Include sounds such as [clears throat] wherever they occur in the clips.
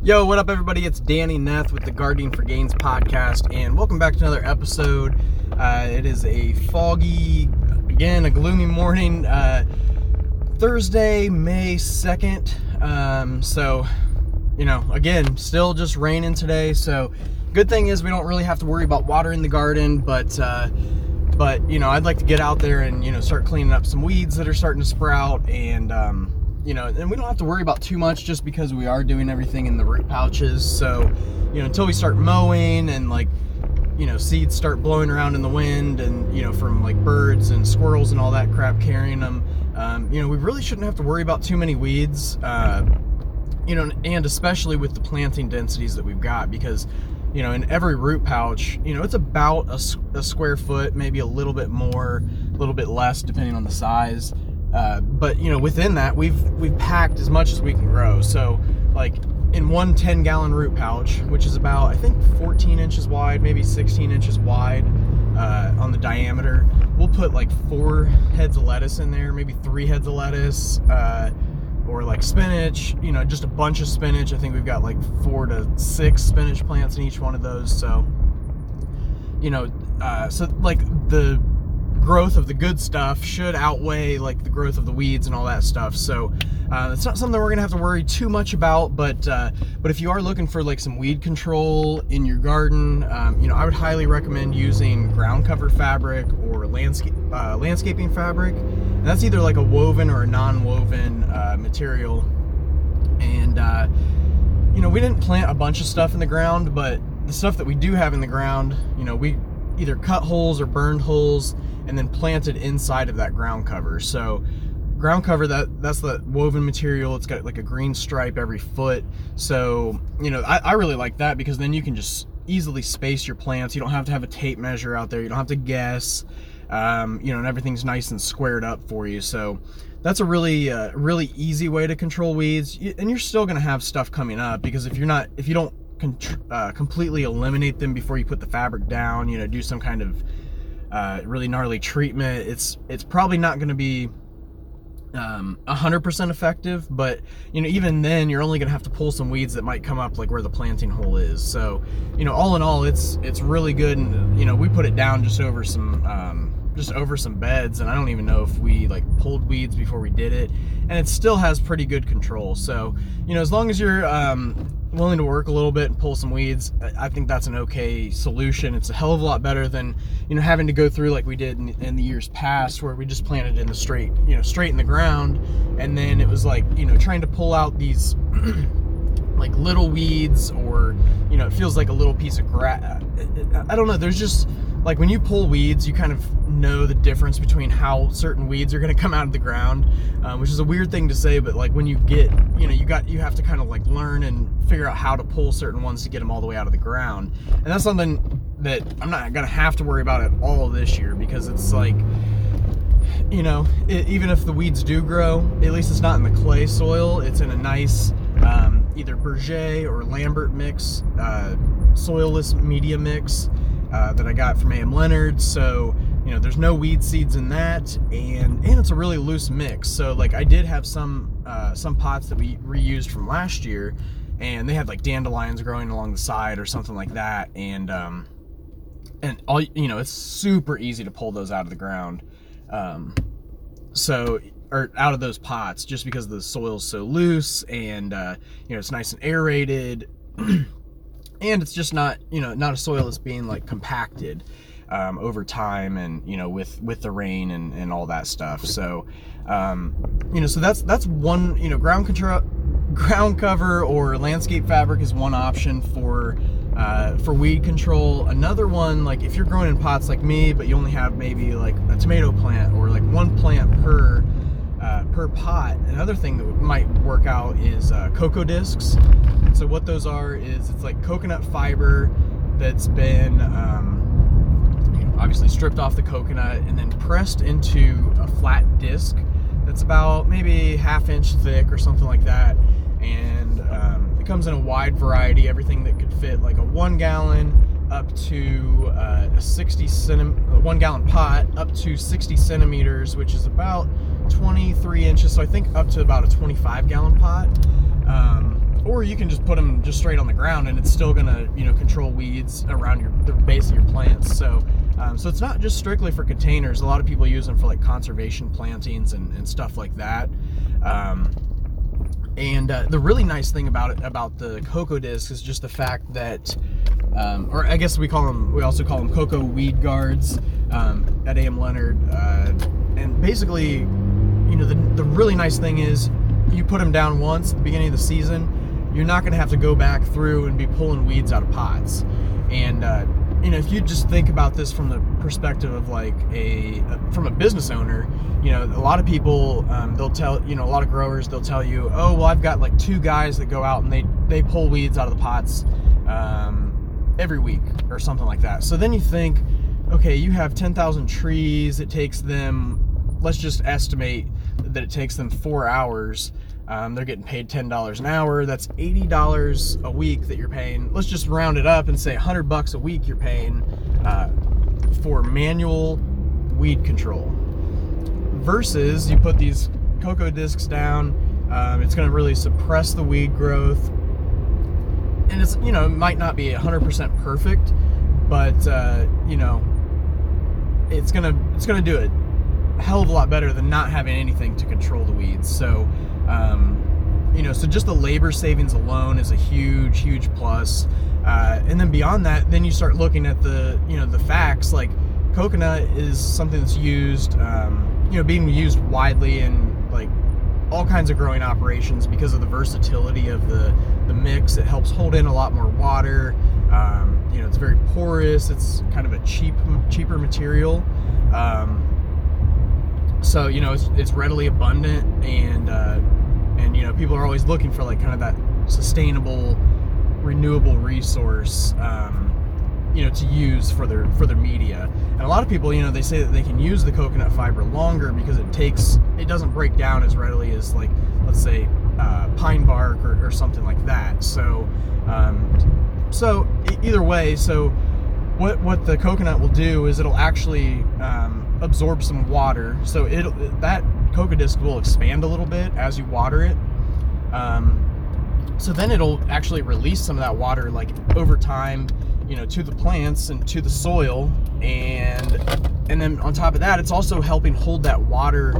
Yo, what up, everybody? It's Danny Neth with the Gardening for Gains podcast, and welcome back to another episode. Uh, it is a foggy, again, a gloomy morning, uh, Thursday, May 2nd. Um, so, you know, again, still just raining today. So, good thing is we don't really have to worry about watering the garden, but, uh, but you know, I'd like to get out there and you know start cleaning up some weeds that are starting to sprout, and um, you know, and we don't have to worry about too much just because we are doing everything in the root pouches. So, you know, until we start mowing and like, you know, seeds start blowing around in the wind and, you know, from like birds and squirrels and all that crap carrying them, um, you know, we really shouldn't have to worry about too many weeds, uh, you know, and especially with the planting densities that we've got because, you know, in every root pouch, you know, it's about a, a square foot, maybe a little bit more, a little bit less, depending on the size. Uh, but you know, within that, we've we've packed as much as we can grow. So, like in one 10 gallon root pouch, which is about I think 14 inches wide, maybe 16 inches wide uh, on the diameter, we'll put like four heads of lettuce in there, maybe three heads of lettuce. Uh, or like spinach, you know, just a bunch of spinach. I think we've got like four to six spinach plants in each one of those. So, you know, uh, so like the growth of the good stuff should outweigh like the growth of the weeds and all that stuff. So uh, it's not something we're gonna have to worry too much about. But uh, but if you are looking for like some weed control in your garden, um, you know I would highly recommend using ground cover fabric or landscape uh, landscaping fabric. And that's either like a woven or a non-woven uh, material. And uh, you know we didn't plant a bunch of stuff in the ground, but the stuff that we do have in the ground, you know we either cut holes or burned holes and then planted inside of that ground cover. So ground cover that that's the woven material. It's got like a green stripe every foot. So you know I, I, really like that because then you can just easily space your plants. You don't have to have a tape measure out there. You don't have to guess um, you know and everything's nice and squared up for you. So that's a really uh, really easy way to control weeds. And you're still going to have stuff coming up because if you're not if you don't uh, completely eliminate them before you put the fabric down you know do some kind of uh, really gnarly treatment, it's it's probably not going to be um, 100% effective, but you know even then you're only going to have to pull some weeds that might come up like where the planting hole is. So you know all in all, it's it's really good, and you know we put it down just over some. Um, just over some beds and I don't even know if we like pulled weeds before we did it and it still has pretty good control so you know as long as you're um, willing to work a little bit and pull some weeds, I think that's an okay solution. It's a hell of a lot better than you know having to go through like we did in, in, the years past, where we just planted in the straight, you know, straight in the ground, and then it was like you know trying to pull out these [clears throat] like little weeds, or you know, it feels like a little piece of grass. I don't know. There's just like when you pull weeds, you kind of know the difference between how certain weeds are going to come out of the ground, um, which is a weird thing to say, but like when you get, you know, you got, you have to kind of like learn and figure out how to pull certain ones to get them all the way out of the ground. And that's something that I'm not going to have to worry about at all this year because it's like, you know, it, even if the weeds do grow, at least it's not in the clay soil. It's in a nice, um, either Berger or Lambert mix, uh, soilless media mix uh, that I got from A.M. Leonard. So, you know, there's no weed seeds in that, and and it's a really loose mix. So, like, I did have some uh, some pots that we reused from last year, and they had like dandelions growing along the side or something like that, and um, and all you know, it's super easy to pull those out of the ground. Um, so or out of those pots just because the soil's so loose and uh, you know it's nice and aerated [clears throat] and it's just not you know not a soil that's being like compacted um, over time and you know with with the rain and, and all that stuff. So um, you know so that's that's one you know ground control ground cover or landscape fabric is one option for uh, for weed control. Another one like if you're growing in pots like me but you only have maybe like a tomato plant or like one plant per per pot. Another thing that might work out is uh, cocoa discs. So what those are is it's like coconut fiber that's been um, you know, obviously stripped off the coconut and then pressed into a flat disc that's about maybe half inch thick or something like that. And um, it comes in a wide variety, everything that could fit like a one gallon up to uh, a 60 centi- one gallon pot up to 60 centimeters, which is about 23 inches. So I think up to about a 25 gallon pot. Um, or you can just put them just straight on the ground and it's still gonna you know control weeds around your the base of your plants so um, so it's not just strictly for containers a lot of people use them for like conservation plantings and, and stuff like that um, and uh, the really nice thing about it about the cocoa disc is just the fact that um, or I guess we call them we also call them cocoa weed guards um, at AM Leonard uh, and basically you know the, the really nice thing is you put them down once at the beginning of the season you're not going to have to go back through and be pulling weeds out of pots. And uh, you know, if you just think about this from the perspective of like a from a business owner, you know, a lot of people um, they'll tell you know a lot of growers they'll tell you, oh well, I've got like two guys that go out and they they pull weeds out of the pots um, every week or something like that. So then you think, okay, you have ten thousand trees. It takes them, let's just estimate that it takes them four hours um, they're getting paid $10 an hour. That's $80 a week that you're paying. Let's just round it up and say 100 bucks a week you're paying uh, for manual weed control. Versus you put these cocoa discs down, um, it's going to really suppress the weed growth. And it's, you know, it might not be 100% perfect, but, uh, you know, it's to, it's to do it hell of a lot better than not having anything to control the weeds. So, um, you know, so just the labor savings alone is a huge, huge plus. Uh, and then beyond that, then you start looking at the, you know, the facts. Like coconut is something that's used, um, you know, being used widely in like all kinds of growing operations because of the versatility of the the mix. It helps hold in a lot more water. Um, you know, it's very porous. It's kind of a cheap, cheaper material. Um, so you know, it's, it's readily abundant and. Uh, and you know people are always looking for like kind of that sustainable renewable resource um, you know to use for their for their media and a lot of people you know they say that they can use the coconut fiber longer because it takes it doesn't break down as readily as like let's say uh, pine bark or, or, something like that so um, so either way so what what the coconut will do is it'll actually um, absorb some water so it that cocoa disc will expand a little bit as you water it. Um, so then it'll actually release some of that water like over time, you know, to the plants and to the soil, and and then on top of that, it's also helping hold that water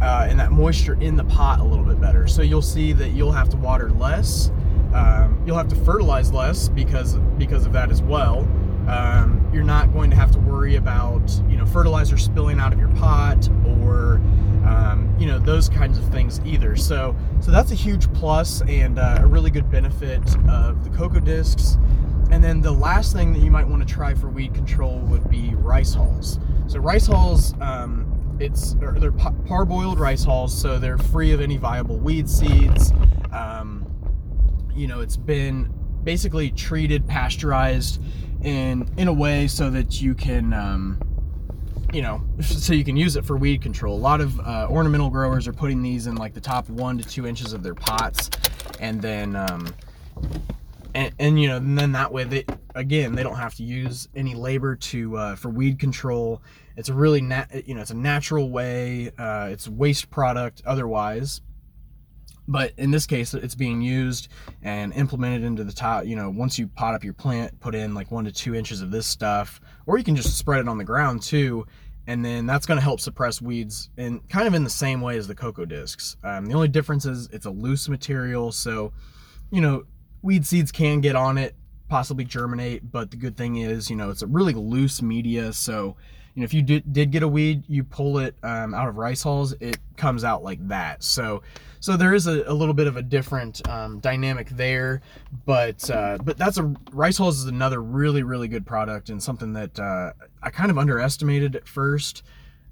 uh, and that moisture in the pot a little bit better. So you'll see that you'll have to water less. Um, you'll have to fertilize less because because of that as well. Um, you're not going to have to worry about you know fertilizer spilling out of your pot or um, you know those kinds of things either. So so that's a huge plus and uh, a really good benefit of the cocoa discs. And then the last thing that you might want to try for weed control would be rice hulls. So rice hulls, um, it's they're parboiled rice hulls, so they're free of any viable weed seeds. Um, you know, it's been basically treated, pasteurized in in a way so that you can um, you know, [laughs] so you can use it for weed control. A lot of uh, ornamental growers are putting these in like the top one to two inches of their pots, and then, um, and, and you know, and then that way they again they don't have to use any labor to uh, for weed control. It's a really nat, you know, it's a natural way. Uh, it's waste product otherwise, but in this case it's being used and implemented into the top you know once you pot up your plant put in like one to two inches of this stuff or you can just spread it on the ground too and then that's going to help suppress weeds in kind of in the same way as the cocoa discs. Um, the only difference is it's a loose material so you know weed seeds can get on it possibly germinate but the good thing is you know it's a really loose media so you know, if you did, did get a weed, you pull it um, out of rice hulls, it comes out like that. So, so there is a, a little bit of a different um, dynamic there, but uh, but that's a rice hulls is another really really good product and something that uh, I kind of underestimated at first.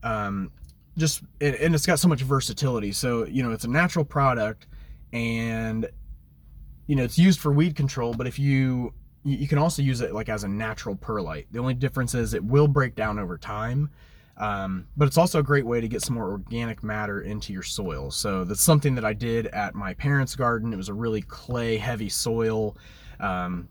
Um, just and it's got so much versatility. So you know, it's a natural product, and you know it's used for weed control. But if you you can also use it like as a natural perlite. The only difference is it will break down over time, um, but it's also a great way to get some more organic matter into your soil. So that's something that I did at my parents' garden. It was a really clay heavy soil. Um,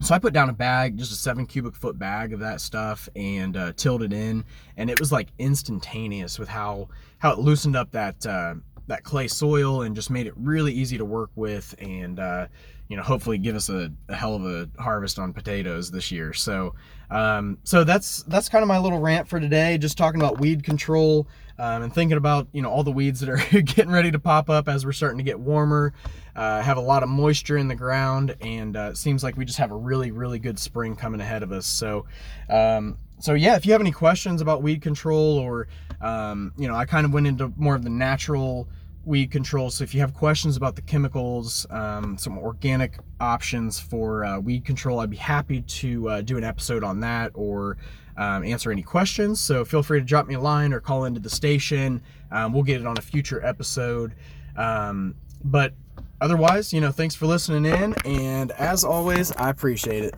so I put down a bag, just a seven cubic foot bag of that stuff, and uh, tilled it in, and it was like instantaneous with how how it loosened up that uh, that clay soil and just made it really easy to work with and uh, you know hopefully give us a, a, hell of a harvest on potatoes this year. So um, so that's that's kind of my little rant for today just talking about weed control um, and thinking about you know all the weeds that are [laughs] getting ready to pop up as we're starting to get warmer. Uh, have a lot of moisture in the ground and uh, it seems like we just have a really really good spring coming ahead of us. So um, so yeah if you have any questions about weed control or um, you know i kind of went into more of the natural weed control. So if you have questions about the chemicals, um, some organic options for uh, weed control, I'd be happy to uh, do an episode on that or um, answer any questions. So feel free to drop me a line or call into the station. Um, we'll get it on a future episode. Um, but otherwise, you know, thanks for listening in. And as always, I appreciate it.